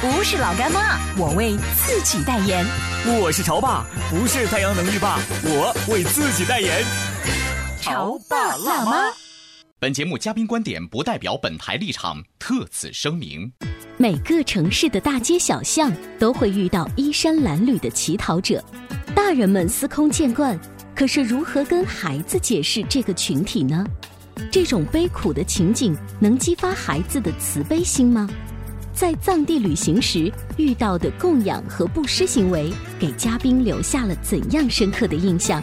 不是老干妈，我为自己代言。我是潮爸，不是太阳能浴霸，我为自己代言。潮爸辣妈。本节目嘉宾观点不代表本台立场，特此声明。每个城市的大街小巷都会遇到衣衫褴褛的乞讨者，大人们司空见惯，可是如何跟孩子解释这个群体呢？这种悲苦的情景能激发孩子的慈悲心吗？在藏地旅行时遇到的供养和布施行为，给嘉宾留下了怎样深刻的印象？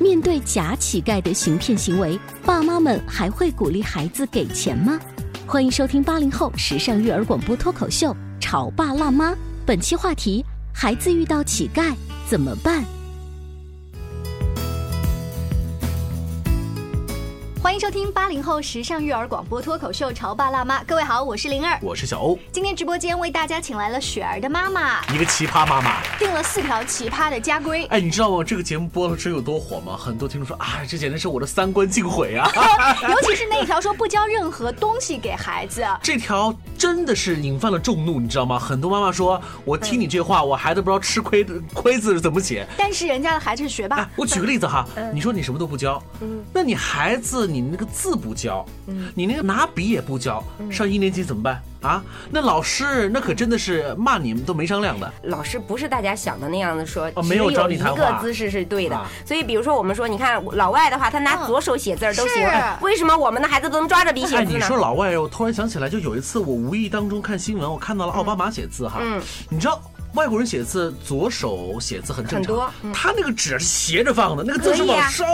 面对假乞丐的行骗行为，爸妈们还会鼓励孩子给钱吗？欢迎收听八零后时尚育儿广播脱口秀《潮爸辣妈》，本期话题：孩子遇到乞丐怎么办？欢迎收听八零后时尚育儿广播脱口秀《潮爸辣妈》，各位好，我是灵儿，我是小欧。今天直播间为大家请来了雪儿的妈妈，一个奇葩妈妈，定了四条奇葩的家规。哎，你知道吗？这个节目播了之后有多火吗？很多听众说啊，这简直是我的三观尽毁啊！尤其是那一条说不教任何东西给孩子，这条真的是引发了众怒，你知道吗？很多妈妈说，我听你这话，我孩子不知道吃亏的亏字是怎么写。但是人家的孩子是学霸。我举个例子哈，你说你什么都不教，那你孩子你那个字不。教，你那个拿笔也不教，上一年级怎么办啊？那老师那可真的是骂你们都没商量的。老师不是大家想的那样的说，没有找你谈话，一个姿势是对的。所以比如说我们说，你看老外的话，他拿左手写字都行，为什么我们的孩子都能抓着笔写字呢？你说老外，我突然想起来，就有一次我无意当中看新闻，我看到了奥巴马写字哈，你知道。外国人写字，左手写字很正常。他那个纸是斜着放的，那个字是往上，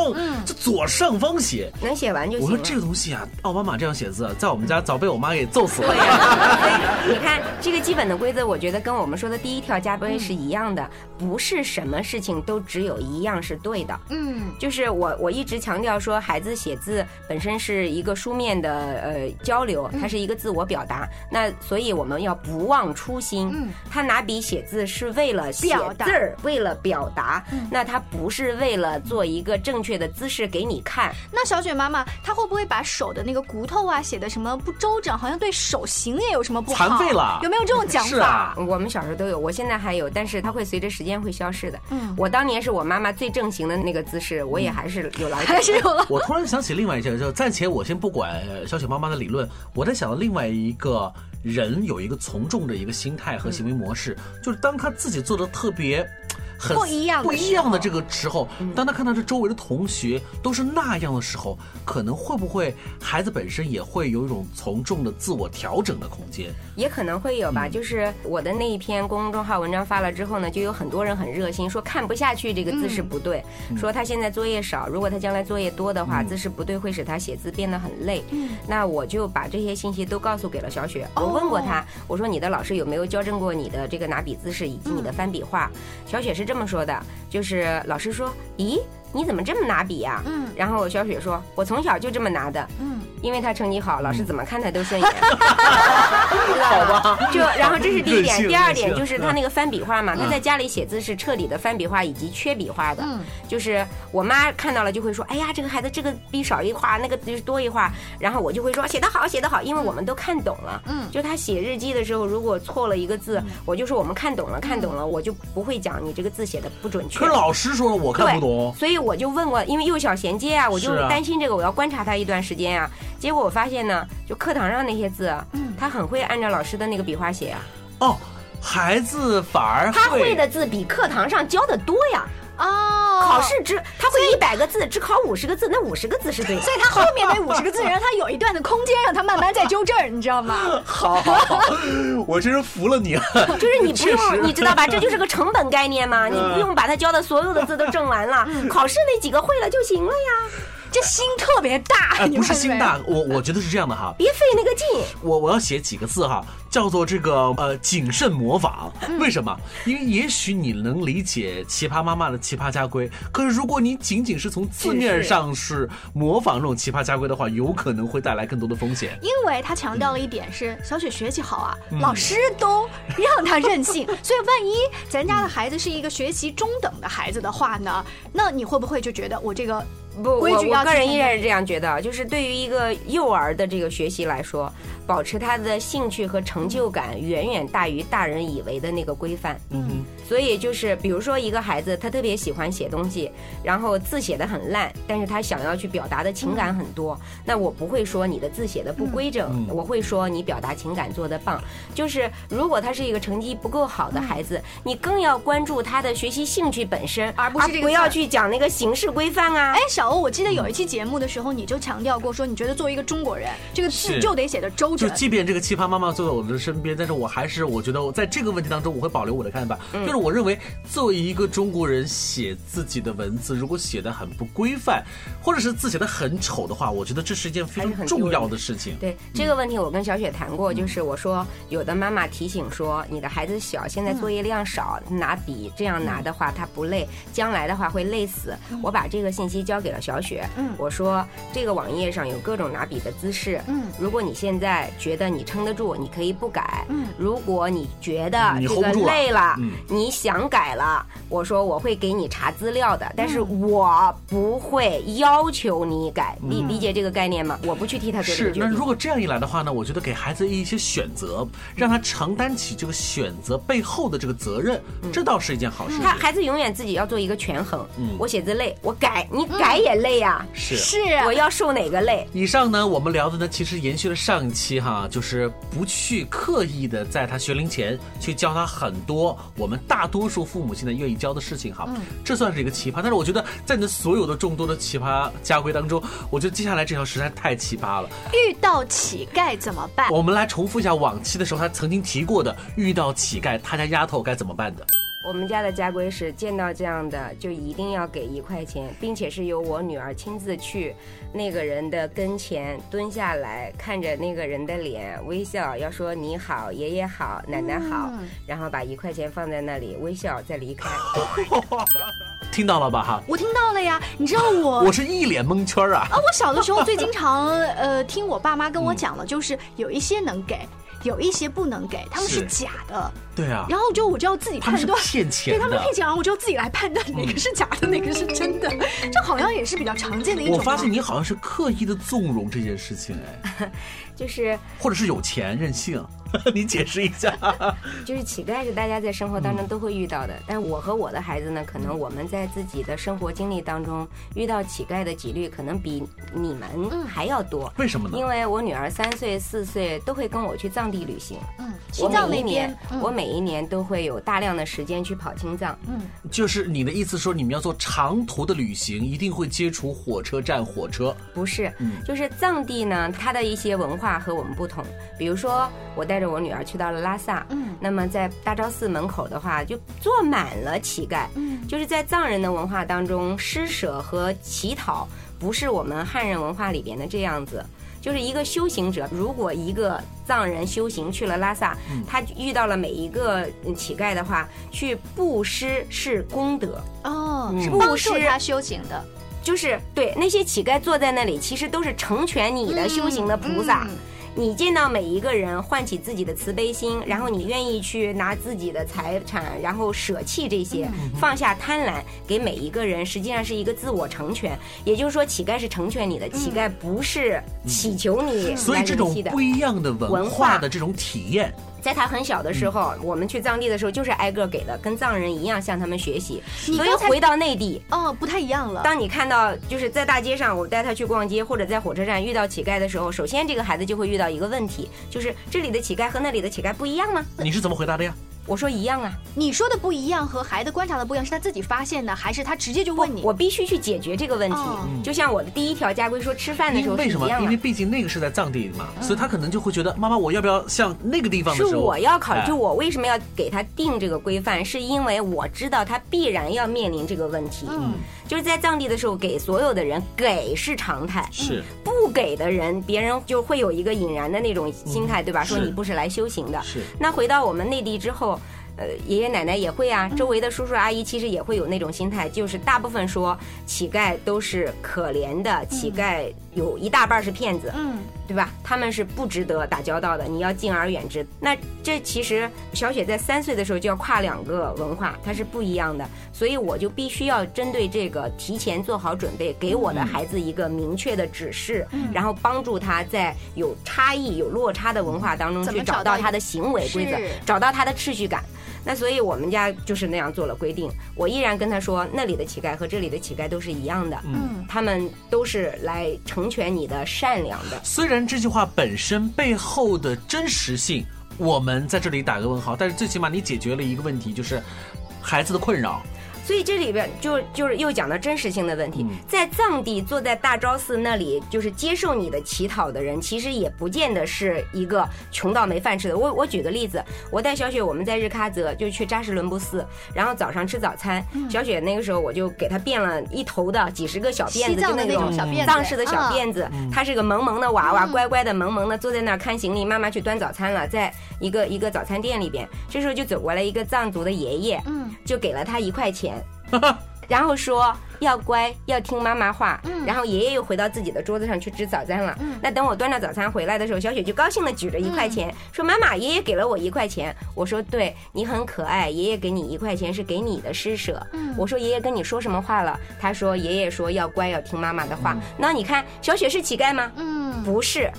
就左上方写，能写完就行。我说这个东西啊，奥巴马这样写字，在我们家早被我妈给揍死了。你看这个基本的规则，我觉得跟我们说的第一条家规是一样的，不是什么事情都只有一样是对的。嗯，就是我我一直强调说，孩子写字本身是一个书面的呃交流，它是一个自我表达。那所以我们要不忘初心。嗯，他拿笔写。字是为了写字儿，为了表达，那他不是为了做一个正确的姿势给你看。那小雪妈妈，她会不会把手的那个骨头啊写的什么不周整，好像对手型也有什么不好？残废了？有没有这种讲法？我们小时候都有，我现在还有，但是它会随着时间会消失的。嗯，我当年是我妈妈最正型的那个姿势，我也还是有了，还是有了。我突然想起另外一件，就暂且我先不管小雪妈妈的理论，我在想另外一个。人有一个从众的一个心态和行为模式，就是当他自己做的特别。不一样不一样的这个时候，当他看到这周围的同学都是那样的时候，可能会不会孩子本身也会有一种从众的自我调整的空间？也可能会有吧。就是我的那一篇公众号文章发了之后呢，就有很多人很热心说看不下去这个姿势不对，说他现在作业少，如果他将来作业多的话，姿势不对会使他写字变得很累。那我就把这些信息都告诉给了小雪。我问过他，我说你的老师有没有纠正过你的这个拿笔姿势以及你的翻笔画？小雪是。这么说的，就是老师说，咦。你怎么这么拿笔呀？嗯，然后小雪说：“我从小就这么拿的。”嗯，因为他成绩好，老师怎么看他都顺眼。好吧。就然后这是第一点，第二点就是他那个翻笔画嘛，他在家里写字是彻底的翻笔画以及缺笔画的。嗯，就是我妈看到了就会说：“哎呀，这个孩子这个笔少一画，那个就是多一画。”然后我就会说：“写得好，写得好。”因为我们都看懂了。嗯，就他写日记的时候，如果错了一个字，我就说我们看懂了，看懂了，我就不会讲你这个字写的不准确。可老师说了，我看不懂，所以。我就问过，因为幼小衔接啊，我就担心这个，我要观察他一段时间啊。结果我发现呢，就课堂上那些字，嗯，他很会按照老师的那个笔画写啊。哦，孩子反而他会的字比课堂上教的多呀。哦，考试只他会一百个字，只考五十个字，那五十个字是对的。所以他后面那 五十个字，让他有一段的空间，让他慢慢再纠正，你知道吗？好好好，我真是服了你了。就是你不用，你知道吧？这就是个成本概念嘛，你嗯不用把他教的所有的字都正完了，考试那几个会了就行了呀，这心特别大，哎，不是心大，我我觉得是这样的哈。别费那个劲。我我要写几个字哈，叫做这个呃谨慎模仿。为什么？因为也许你能理解奇葩妈妈的奇葩家规，可是如果你仅仅是从字面上是模仿这种奇葩家规的话，有可能会带来更多的风险。因为他强调了一点是小雪学习好啊，嗯老师都让他任性，所以万一咱家的孩子是一个学习中等的孩子的话呢，那你会不会就觉得我这个不，我规矩要我个人依然是这样觉得，就是对于一个幼儿的这个学习来说，保持他的兴趣和成就感远远大于大人以为的那个规范。嗯所以就是，比如说一个孩子，他特别喜欢写东西，然后字写的很烂，但是他想要去表达的情感很多，那我不会说你的字写的不规整，嗯我会说你表达情感做得棒。就是如果他是一个成绩不够好的孩子，你更要关注他的学习兴趣本身，而不是这个不要去讲那个形式规范啊。哎，小欧，我记得有一期节目的时候，你就强调过说，你觉得作为一个中国人，这个字就得写的周全。就即便这个奇葩妈妈坐在我的身边，但是我还是我觉得我在这个问题当中，我会保留我的看法。就是我认为，作为一个中国人写自己的文字，如果写的很不规范，或者是字写的很丑的话，我觉得这是一件非常重要的事情。对这个问题，我跟小雪谈过，就是我说有的妈妈提醒说，你的孩子小，现在作业量少，拿笔这样拿的话，他不累，将来的话会累死。我把这个信息交给了小雪，嗯我说这个网页上有各种拿笔的姿势，嗯如果你现在觉得你撑得住，你可以不改，嗯如果你觉得你这个不住了累了，嗯你想改了，我说我会给你查资料的，但是嗯我不会要求你改，理理解这个概念吗？我不去替他做这个是，那。如果这样一来的话呢，我觉得给孩子一些选择，让他承担起这个选择背后的这个责任，这倒是一件好事情。他孩子永远自己要做一个权衡。嗯我写字累，我改，你改也累呀、是是我要受哪个累？以上呢，我们聊的呢，其实延续了上一期哈，就是不去刻意的在他学龄前去教他很多我们大多数父母现在愿意教的事情哈，这算是一个奇葩。但是我觉得在你的所有的众多的奇葩家规当中，我觉得接下来这条实在太奇葩了。遇到乞丐怎么办？我们来重复一下往期的时候他曾经提过的，遇到乞丐他家丫头该怎么办的。我们家的家规是见到这样的就一定要给一块钱，并且是由我女儿亲自去那个人的跟前蹲下来，看着那个人的脸微笑，要说你好，爷爷好，奶奶好，然后把一块钱放在那里微笑再离开。听到了吧哈？我听到了呀，你知道我 我是一脸蒙圈啊！啊，我小的时候最经常 呃听我爸妈跟我讲的，就是有一些能给，有一些不能给，他们是是。假的，对啊，然后就我就要自己判断。骗钱的。对他们。骗钱，然后我就自己来判断哪个是假的，哪个是真的，这好像也是比较常见的一种啊。我发现你好像是刻意的纵容这件事情，哎，就是或者是有钱任性，你解释一下。就是乞丐是大家在生活当中都会遇到的，但我和我的孩子呢，可能我们在自己的生活经历当中遇到乞丐的几率可能比你们还要多。为什么呢？因为我女儿三岁、四岁都会跟我去藏地旅行，嗯，西我藏那每年我每一年都会有大量的时间去跑青藏。嗯就是你的意思说，你们要做长途的旅行，一定会接触火车站火车。不是嗯，就是藏地呢，它的一些文化和我们不同。比如说，我带着我女儿去到了拉萨，嗯那么在大昭寺门口的话，就坐满了乞丐。嗯就是在藏人的文化当中，施舍和乞讨不是我们汉人文化里边的这样子。就是一个修行者，如果一个藏人修行去了拉萨，他遇到了每一个嗯乞丐的话，去布施是功德。哦，嗯是帮助布施他修行的就是对那些乞丐坐在那里，其实都是成全你的修行的菩萨。嗯你见到每一个人，唤起自己的慈悲心，然后你愿意去拿自己的财产，然后舍弃这些，嗯放下贪婪，给每一个人，实际上是一个自我成全。也就是说，乞丐是成全你的，乞丐不是乞求你所以这种。不一样的文化的这种体验，在他很小的时候，我们去藏地的时候，就是挨个给的，跟藏人一样向他们学习。所以回到内地，哦，不太一样了。当你看到就是在大街上，我带他去逛街，或者在火车站遇到乞丐的时候，首先这个孩子就会遇到一个问题，就是这里的乞丐和那里的乞丐不一样吗？你是怎么回答的呀？我说一样啊。你说的不一样和孩子观察的不一样，是他自己发现的，还是他直接就问你？我必须去解决这个问题。就像我的第一条家规说，吃饭的时候为什么？因为毕竟那个是在藏地嘛，所以他可能就会觉得妈妈，我要不要像那个地方的时候？是我要考虑，就我为什么要给他定这个规范，是因为我知道他必然要面临这个问题。嗯，就是在藏地的时候，给所有的人给是常态，是不给的人，别人就会有一个引燃的那种心态，对吧？说你不是来修行的。是。那回到我们内地之后。呃，爷爷奶奶也会啊，周围的叔叔阿姨其实也会有那种心态，就是大部分说乞丐都是可怜的，乞丐有一大半是骗子，嗯，对吧？他们是不值得打交道的，你要敬而远之。那这其实小雪在三岁的时候就要跨两个文化，它是不一样的，所以我就必须要针对这个提前做好准备，给我的孩子一个明确的指示，然后帮助他在有差异、有落差的文化当中去找到他的行为规则，找到他的秩序感。那所以我们家就是那样做了规定，我依然跟他说，那里的乞丐和这里的乞丐都是一样的，嗯，他们都是来成全你的善良的。虽然这句话本身背后的真实性，我们在这里打个问号，但是最起码你解决了一个问题，就是孩子的困扰。所以这里边就就是又讲到真实性的问题，在藏地坐在大昭寺那里，就是接受你的乞讨的人，其实也不见得是一个穷到没饭吃的。我我举个例子，我带小雪我们在日喀则就去扎什伦布寺，然后早上吃早餐，小雪那个时候我就给她变了一头的几十个小辫子，就那种藏式的小辫子，她是个萌萌的娃娃，乖乖的萌萌的坐在那儿看行李，妈妈去端早餐了，在一个一个早餐店里边，这时候就走过来一个藏族的爷爷，嗯，就给了他一块钱。然后说要乖，要听妈妈话。嗯，然后爷爷又回到自己的桌子上去吃早餐了。嗯，那等我端着早餐回来的时候，小雪就高兴的举着一块钱说：“妈妈，爷爷给了我一块钱。”我说：“对你很可爱，爷爷给你一块钱是给你的施舍。”嗯，我说：“爷爷跟你说什么话了？”他说：“爷爷说要乖，要听妈妈的话。”那你看，小雪是乞丐吗？嗯，不是。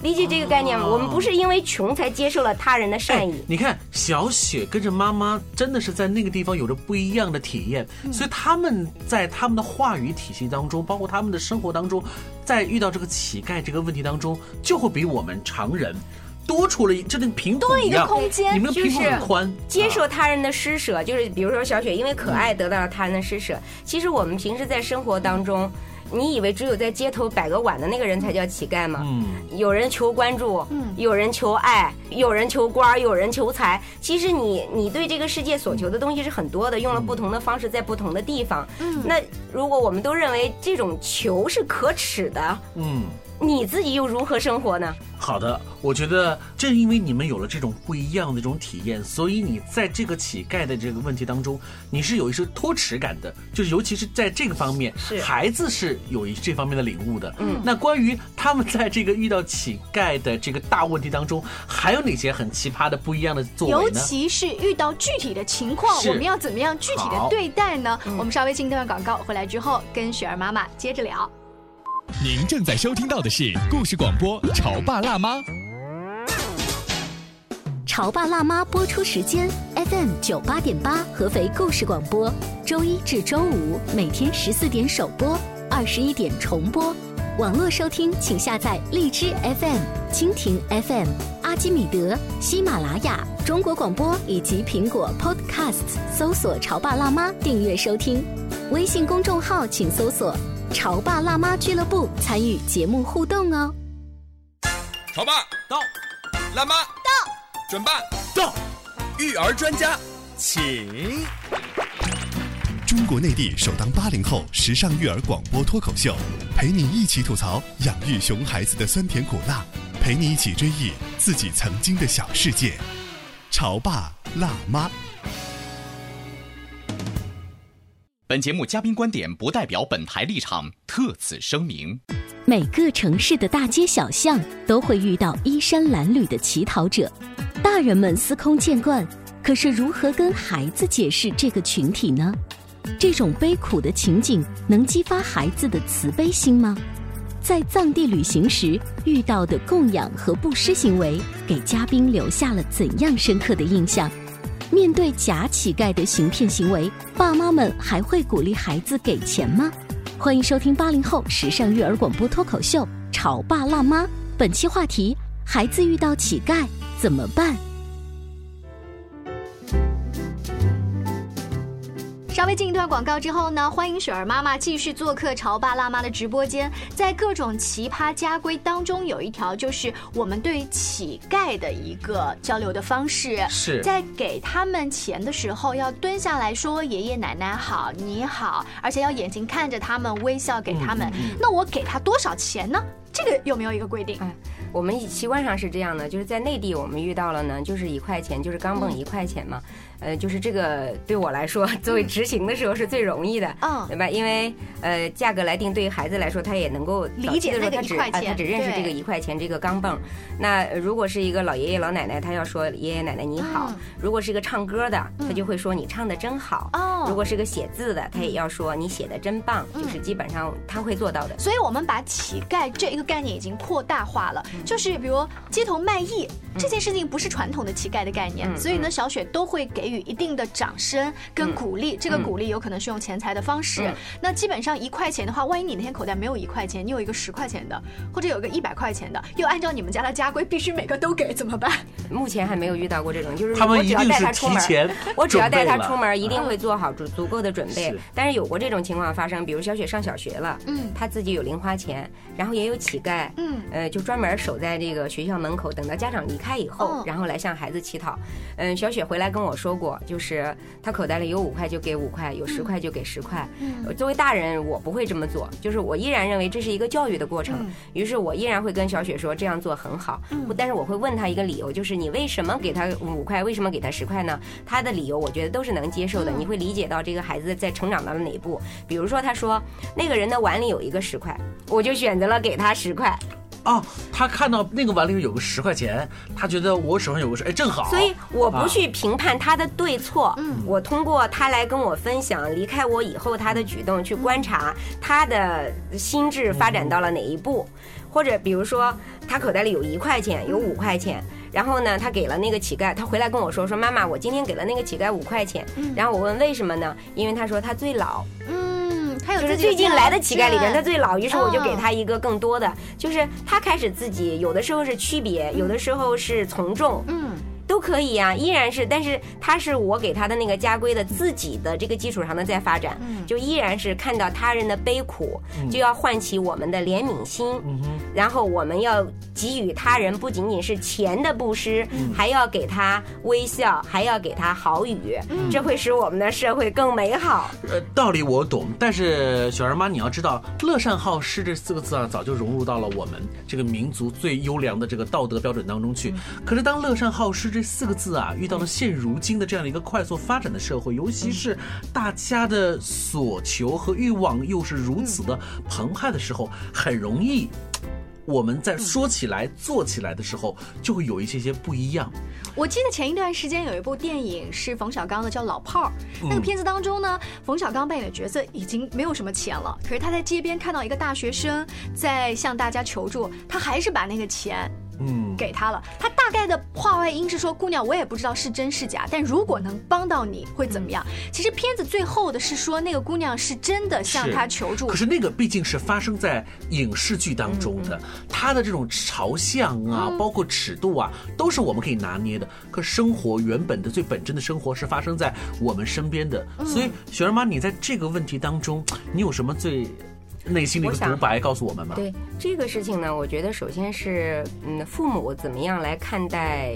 理解这个概念吗？我们不是因为穷才接受了他人的善意。你看，小雪跟着妈妈，真的是在那个地方有着不一样的体验，所以他们在他们的话语体系当中，包括他们的生活当中，在遇到这个乞丐这个问题当中，就会比我们常人多出了一这个平多一个空间，你们的屏幕很宽，接受他人的施舍，就是比如说小雪因为可爱得到了他人的施舍。其实我们平时在生活当中。你以为只有在街头摆个碗的那个人才叫乞丐吗？嗯，有人求关注，嗯，有人求爱，有人求官，有人求财。其实你你对这个世界所求的东西是很多的，用了不同的方式，在不同的地方。嗯，那如果我们都认为这种求是可耻的，嗯。你自己又如何生活呢？好的，我觉得正因为你们有了这种不一样的这种体验，所以你在这个乞丐的这个问题当中，你是有一些脱耻感的，就是尤其是在这个方面，是孩子是有一这方面的领悟的。嗯，那关于他们在这个遇到乞丐的这个大问题当中，还有哪些很奇葩的不一样的作为呢？尤其是遇到具体的情况，我们要怎么样具体的对待呢？我们稍微进一段广告，回来之后跟雪儿妈妈接着聊。您正在收听到的是故事广播《潮爸辣妈》。潮爸辣妈播出时间：FM 九八点八，合肥故事广播，周一至周五每天十四点首播，二十一点重播。网络收听，请下载荔枝 FM、蜻蜓 FM、阿基米德、喜马拉雅、中国广播以及苹果 Podcasts，搜索“潮爸辣妈”订阅收听。微信公众号请搜索。潮爸辣妈俱乐部参与节目互动哦！潮爸到，辣妈到，准爸到，育儿专家请。中国内地首档八零后时尚育儿广播脱口秀，陪你一起吐槽养育熊孩子的酸甜苦辣，陪你一起追忆自己曾经的小世界。潮爸辣妈。本节目嘉宾观点不代表本台立场，特此声明。每个城市的大街小巷都会遇到衣衫褴褛的乞讨者，大人们司空见惯，可是如何跟孩子解释这个群体呢？这种悲苦的情景能激发孩子的慈悲心吗？在藏地旅行时遇到的供养和布施行为，给嘉宾留下了怎样深刻的印象？面对假乞丐的行骗行为，爸妈们还会鼓励孩子给钱吗？欢迎收听八零后时尚育儿广播脱口秀《潮爸辣妈》，本期话题：孩子遇到乞丐怎么办？微进一段广告之后呢，欢迎雪儿妈妈继续做客潮爸辣妈的直播间。在各种奇葩家规当中，有一条就是我们对乞丐的一个交流的方式，是在给他们钱的时候要蹲下来说爷爷奶奶好，你好，而且要眼睛看着他们微笑给他们。那我给他多少钱呢？这个有没有一个规定？我们习惯上是这样的，就是在内地我们遇到了呢，就是一块钱，就是钢镚一块钱嘛。呃，就是这个对我来说，作为执行的时候是最容易的，嗯，对吧？因为呃，价格来定，对于孩子来说，他也能够理解那个一块钱，他只认识这个一块钱这个钢镚。那如果是一个老爷爷老奶奶，他要说爷爷奶奶你好；如果是一个唱歌的，他就会说你唱的真好；哦，如果是个写字的，他也要说你写的真棒。就是基本上他会做到的。所以我们把乞丐这一个概念已经扩大化了，就是比如街头卖艺这件事情不是传统的乞丐的概念，所以呢，小雪都会给。予一定的掌声跟鼓励，这个鼓励有可能是用钱财的方式。那基本上一块钱的话，万一你那天口袋没有一块钱，你有一个十块钱的，或者有个一百块钱的，又按照你们家的家规，必须每个都给，怎么办？目前还没有遇到过这种，就是他们一定是提前，我只要带他出门，一定会做好足足够的准备。但是有过这种情况发生，比如小雪上小学了，嗯，他自己有零花钱，然后也有乞丐，嗯，呃，就专门守在这个学校门口，等到家长离开以后，然后来向孩子乞讨。嗯，小雪回来跟我说过，就是。他口袋里有五块就给五块，有十块就给十块。作为大人，我不会这么做，就是我依然认为这是一个教育的过程。于是我依然会跟小雪说这样做很好。但是我会问他一个理由，就是你为什么给他五块，为什么给他十块呢？他的理由我觉得都是能接受的。你会理解到这个孩子在成长到了哪一步。比如说他说那个人的碗里有一个十块，我就选择了给他十块。哦，他看到那个碗里面有个十块钱，他觉得我手上有个十，哎，正好。所以我不去评判他的对错，嗯，我通过他来跟我分享离开我以后他的举动，去观察他的心智发展到了哪一步，或者比如说他口袋里有一块钱，有五块钱，然后呢，他给了那个乞丐，他回来跟我说说妈妈，我今天给了那个乞丐五块钱，然后我问为什么呢？因为他说他最老，嗯。就是最近来的乞丐里边，他最老，于是我就给他一个更多的，就是他开始自己有的时候是区别，有的时候是从众，嗯。都可以呀，依然是，但是他是我给他的那个家规的自己的这个基础上的在发展，就依然是看到他人的悲苦，就要唤起我们的怜悯心，然后我们要给予他人不仅仅是钱的布施，还要给他微笑，还要给他好语，这会使我们的社会更美好。呃，道理我懂，但是小儿妈你要知道，乐善好施这四个字啊，早就融入到了我们这个民族最优良的这个道德标准当中去。可是当乐善好施这这四个字啊，遇到了现如今的这样的一个快速发展的社会，尤其是大家的所求和欲望又是如此的澎湃的时候，很容易，我们在说起来、做起来的时候，就会有一些些不一样。我记得前一段时间有一部电影是冯小刚的，叫《老炮儿》。那个片子当中呢，冯小刚扮演的角色已经没有什么钱了，可是他在街边看到一个大学生在向大家求助，他还是把那个钱。嗯，给他了。他大概的话外音是说：“姑娘，我也不知道是真是假，但如果能帮到你会怎么样？”其实片子最后的是说，那个姑娘是真的向他求助。可是那个毕竟是发生在影视剧当中的，他的这种朝向啊，包括尺度啊，都是我们可以拿捏的。可生活原本的最本真的生活是发生在我们身边的，所以雪儿妈，你在这个问题当中，你有什么最？内心的一个独白告诉我们吗？对这个事情呢，我觉得首先是嗯，父母怎么样来看待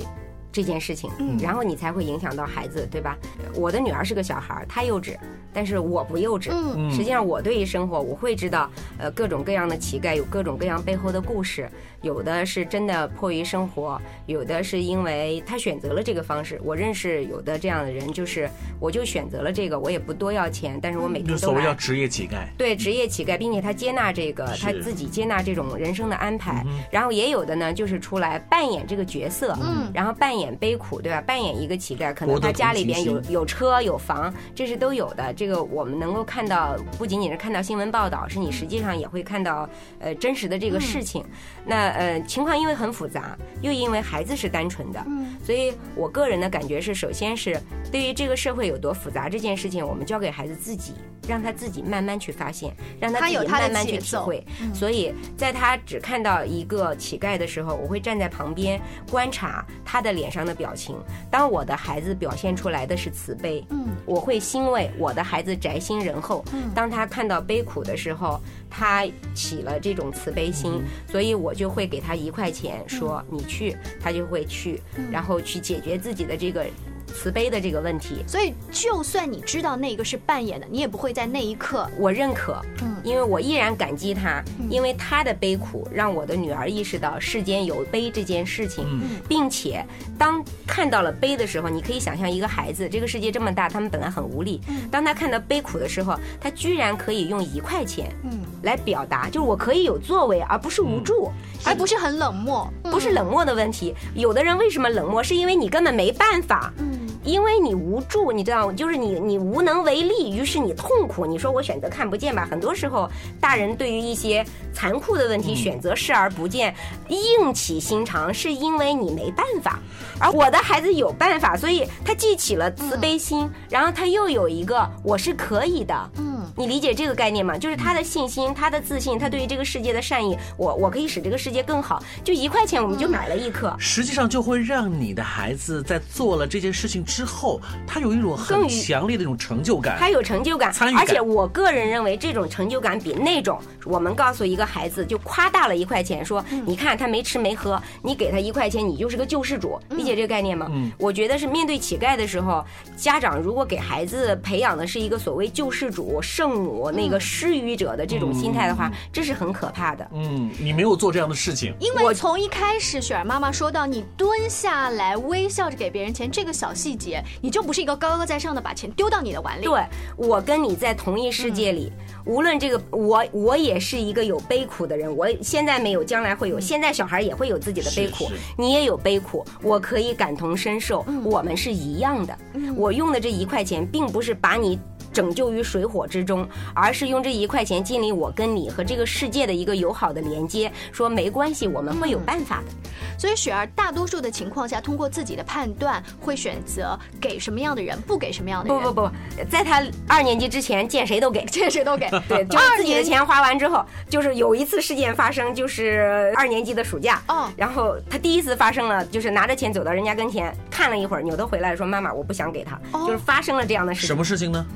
这件事情，然后你才会影响到孩子，对吧？我的女儿是个小孩，她幼稚。但是我不幼稚，嗯实际上我对于生活，我会知道，呃，各种各样的乞丐有各种各样背后的故事，有的是真的迫于生活，有的是因为他选择了这个方式。我认识有的这样的人，就是我就选择了这个，我也不多要钱，但是我每天都所谓叫职业乞丐，对职业乞丐，并且他接纳这个，他自己接纳这种人生的安排。然后也有的呢，就是出来扮演这个角色，嗯，然后扮演悲苦，对吧？扮演一个乞丐，可能他家里边有有车有房，这是都有的。这个我们能够看到，不仅仅是看到新闻报道，是你实际上也会看到，呃，真实的这个事情。那呃，情况因为很复杂，又因为孩子是单纯的，所以我个人的感觉是，首先是对于这个社会有多复杂这件事情，我们交给孩子自己。让他自己慢慢去发现，让他自己慢慢去体会。所以在他只看到一个乞丐的时候，我会站在旁边观察他的脸上的表情。当我的孩子表现出来的是慈悲，嗯，我会欣慰我的孩子宅心仁厚。嗯，当他看到悲苦的时候，他起了这种慈悲心，所以我就会给他一块钱，说你去，他就会去，然后去解决自己的这个。慈悲的这个问题，所以就算你知道那个是扮演的，你也不会在那一刻我认可，嗯，因为我依然感激他，因为他的悲苦让我的女儿意识到世间有悲这件事情，并且当看到了悲的时候，你可以想象一个孩子，这个世界这么大，他们本来很无力，当他看到悲苦的时候，他居然可以用一块钱，嗯，来表达，就是我可以有作为，而不是无助，而不是很冷漠，不是冷漠的问题。有的人为什么冷漠，是因为你根本没办法，嗯。因为你无助，你知道，就是你你无能为力，于是你痛苦。你说我选择看不见吧？很多时候，大人对于一些残酷的问题选择视而不见，硬起心肠，是因为你没办法。而我的孩子有办法，所以他既起了慈悲心，然后他又有一个我是可以的。嗯，你理解这个概念吗？就是他的信心，他的自信，他对于这个世界的善意，我我可以使这个世界更好。就一块钱，我们就买了一颗。实际上就会让你的孩子在做了这件事情。之后，他有一种很强烈的一种成就感，他有成就感，而且我个人认为，这种成就感比那种我们告诉一个孩子就夸大了一块钱，说你看他没吃没喝，你给他一块钱，你就是个救世主，理解这个概念吗？嗯，我觉得是面对乞丐的时候，家长如果给孩子培养的是一个所谓救世主、圣母那个施予者的这种心态的话，这是很可怕的。嗯，你没有做这样的事情，因为从一开始雪儿妈妈说到你蹲下来微笑着给别人钱，这个小细节。你就不是一个高高在上的把钱丢到你的碗里。对，我跟你在同一世界里，无论这个我我也是一个有悲苦的人，我现在没有，将来会有，现在小孩也会有自己的悲苦，你也有悲苦，我可以感同身受，我们是一样的。我用的这一块钱，并不是把你。拯救于水火之中，而是用这一块钱建立我跟你和这个世界的一个友好的连接。说没关系，我们会有办法的。所以雪儿大多数的情况下，通过自己的判断，会选择给什么样的人，不给什么样的人。不不不，在他二年级之前，见谁都给，见谁都给。对，就是自己的钱花完之后，就是有一次事件发生，就是二年级的暑假。哦。然后他第一次发生了，就是拿着钱走到人家跟前，看了一会儿，扭头回来说：“妈妈，我不想给他。”就是发生了这样的事情。什么事情呢？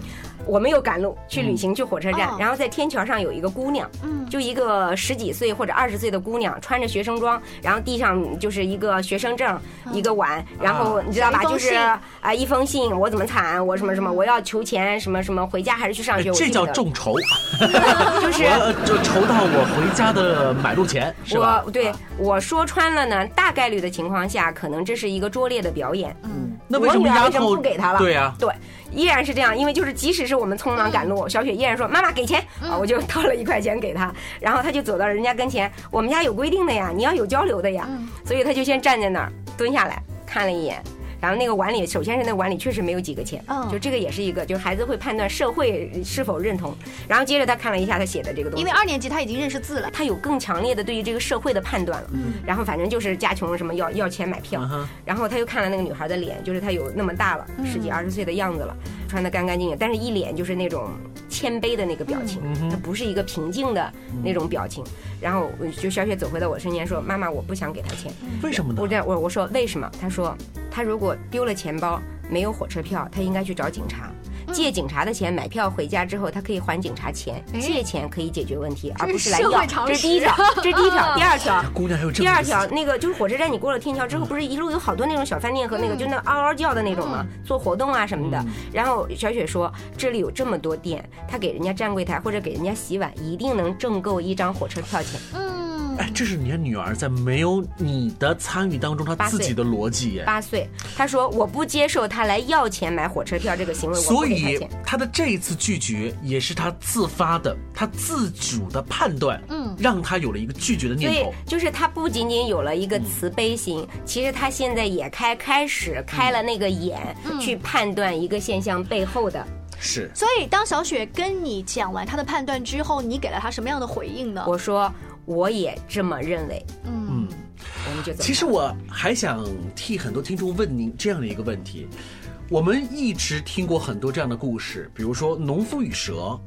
我们又赶路去旅行，去火车站，然后在天桥上有一个姑娘，就一个十几岁或者二十岁的姑娘，穿着学生装，然后地上就是一个学生证，一个碗，然后你知道吧，就是啊一封信，我怎么惨，我什么什么，我要求钱，什么什么，回家还是去上学？这叫众筹，就是就筹到我回家的买路钱，是吧？对，我说穿了呢，大概率的情况下，可能这是一个拙劣的表演。嗯，那为什么丫头不给他了？对呀，对。依然是这样，因为就是即使是我们匆忙赶路，小雪依然说：“妈妈给钱啊！”我就掏了一块钱给他，然后他就走到人家跟前。我们家有规定的呀，你要有交流的呀，所以他就先站在那儿蹲下来看了一眼。然后那个碗里，首先是那个碗里确实没有几个钱，就这个也是一个，就孩子会判断社会是否认同。然后接着他看了一下他写的这个东西，因为二年级他已经认识字了，他有更强烈的对于这个社会的判断了。然后反正就是家穷什么要要钱买票，然后他又看了那个女孩的脸，就是他有那么大了，十几二十岁的样子了，穿的干干净净，但是一脸就是那种谦卑的那个表情，他不是一个平静的那种表情。然后就小雪走回到我身边说：“妈妈，我不想给他钱，为什么呢？”我这样我我说为什么？他说他如果丢了钱包，没有火车票，他应该去找警察。借警察的钱买票回家之后，他可以还警察钱。借钱可以解决问题，而不是来要。这是第一条，这是第一条。第二条，姑娘还有第二条，那个就是火车站，你过了天桥之后，不是一路有好多那种小饭店和那个就那嗷嗷叫的那种吗？做活动啊什么的。然后小雪说，这里有这么多店，他给人家站柜台或者给人家洗碗，一定能挣够一张火车票钱。哎，这是你的女儿在没有你的参与当中，她自己的逻辑耶。八岁，她说我不接受她来要钱买火车票这个行为。所以她的这一次拒绝也是她自发的，她自主的判断，嗯，让她有了一个拒绝的念头。就是她不仅仅有了一个慈悲心，其实她现在也开开始开了那个眼，去判断一个现象背后的。是。所以当小雪跟你讲完她的判断之后，你给了她什么样的回应呢？我说。我也这么认为。嗯，我们就其实我还想替很多听众问您这样的一个问题：我们一直听过很多这样的故事，比如说农夫与蛇。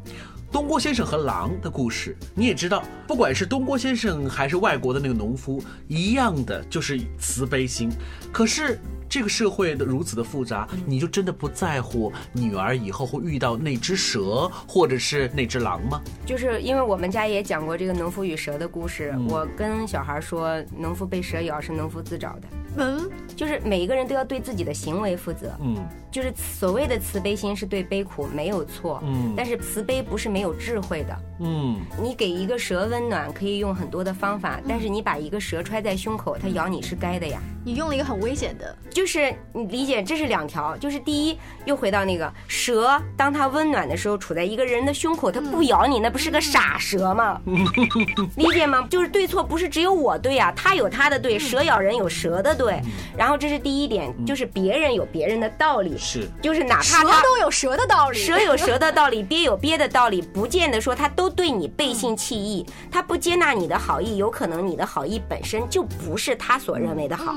东郭先生和狼的故事，你也知道，不管是东郭先生还是外国的那个农夫，一样的就是慈悲心。可是。这个社会的如此的复杂，你就真的不在乎女儿以后会遇到那只蛇或者是那只狼吗？就是因为我们家也讲过这个农夫与蛇的故事，我跟小孩说，农夫被蛇咬是农夫自找的。嗯，就是每一个人都要对自己的行为负责。嗯，就是所谓的慈悲心是对悲苦没有错。嗯，但是慈悲不是没有智慧的。嗯，你给一个蛇温暖可以用很多的方法，但是你把一个蛇揣在胸口，它咬你是该的呀。你用了一个很危险的。就是你理解，这是两条。就是第一，又回到那个蛇，当它温暖的时候，处在一个人的胸口，它不咬你，那不是个傻蛇吗？理解吗？就是对错不是只有我对啊，它有它的对，蛇咬人有蛇的对。然后这是第一点，就是别人有别人的道理，是，就是哪怕蛇都有蛇的道理，蛇有蛇的道理，鳖有鳖的道理，不见得说他都对你背信弃义，他不接纳你的好意，有可能你的好意本身就不是他所认为的好。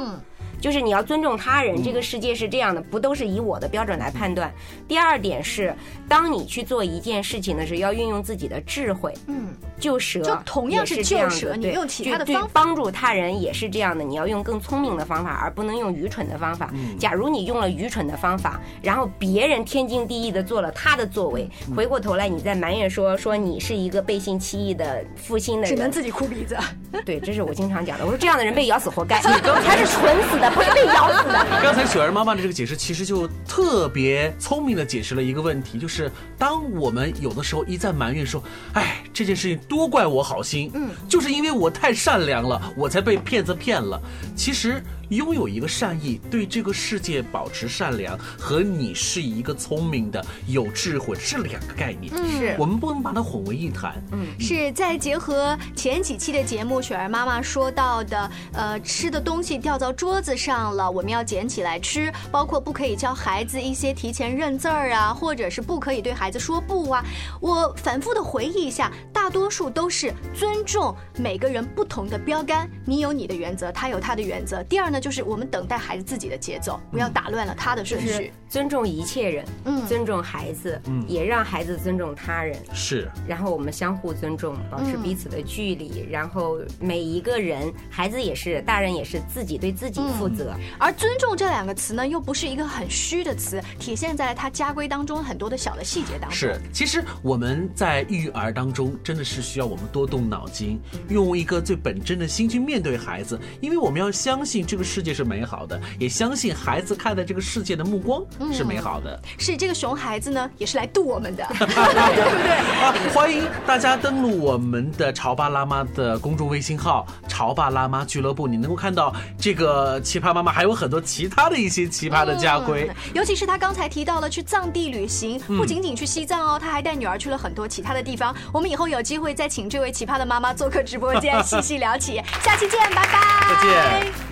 就是你要尊重他人，这个世界是这样的，不都是以我的标准来判断。第二点是，当你去做一件事情的时候，要运用自己的智慧。嗯，救蛇就同样是救蛇，你用其他的方法帮助他人也是这样的。你要用更聪明的方法，而不能用愚蠢的方法。假如你用了愚蠢的方法，然后别人天经地义的做了他的作为，回过头来你再埋怨说说你是一个背信弃义的负心的人，只能自己哭鼻子。对，这是我经常讲的。我说这样的人被咬死活该，他是蠢死的。不是被咬死的。刚才雪儿妈妈的这个解释，其实就特别聪明的解释了一个问题，就是当我们有的时候一再埋怨说，哎，这件事情多怪我好心，嗯，就是因为我太善良了，我才被骗子骗了。其实。拥有一个善意，对这个世界保持善良，和你是一个聪明的、有智慧是两个概念。是我们不能把它混为一谈。嗯，是再结合前几期的节目，雪儿妈妈说到的，呃，吃的东西掉到桌子上了，我们要捡起来吃，包括不可以教孩子一些提前认字儿啊，或者是不可以对孩子说不啊。我反复的回忆一下，大多数都是尊重每个人不同的标杆，你有你的原则，他有他的原则。第二呢？就是我们等待孩子自己的节奏，不要打乱了他的顺序。尊重一切人，嗯，尊重孩子，嗯，也让孩子尊重他人。是。然后我们相互尊重，保持彼此的距离。然后每一个人，孩子也是，大人也是，自己对自己负责。而尊重这两个词呢，又不是一个很虚的词，体现在他家规当中很多的小的细节当中。是。其实我们在育儿当中，真的是需要我们多动脑筋，用一个最本真的心去面对孩子，因为我们要相信这个。世界是美好的，也相信孩子看待这个世界的目光是美好的。是这个熊孩子呢，也是来渡我们的，对不对？欢迎大家登录我们的潮爸辣妈的公众微信号“潮爸辣妈俱乐部”，你能够看到这个奇葩妈妈还有很多其他的一些奇葩的家规，尤其是他刚才提到了去藏地旅行，不仅仅去西藏哦，他还带女儿去了很多其他的地方。我们以后有机会再请这位奇葩的妈妈做客直播间，细细聊起。下期见，拜拜，再见。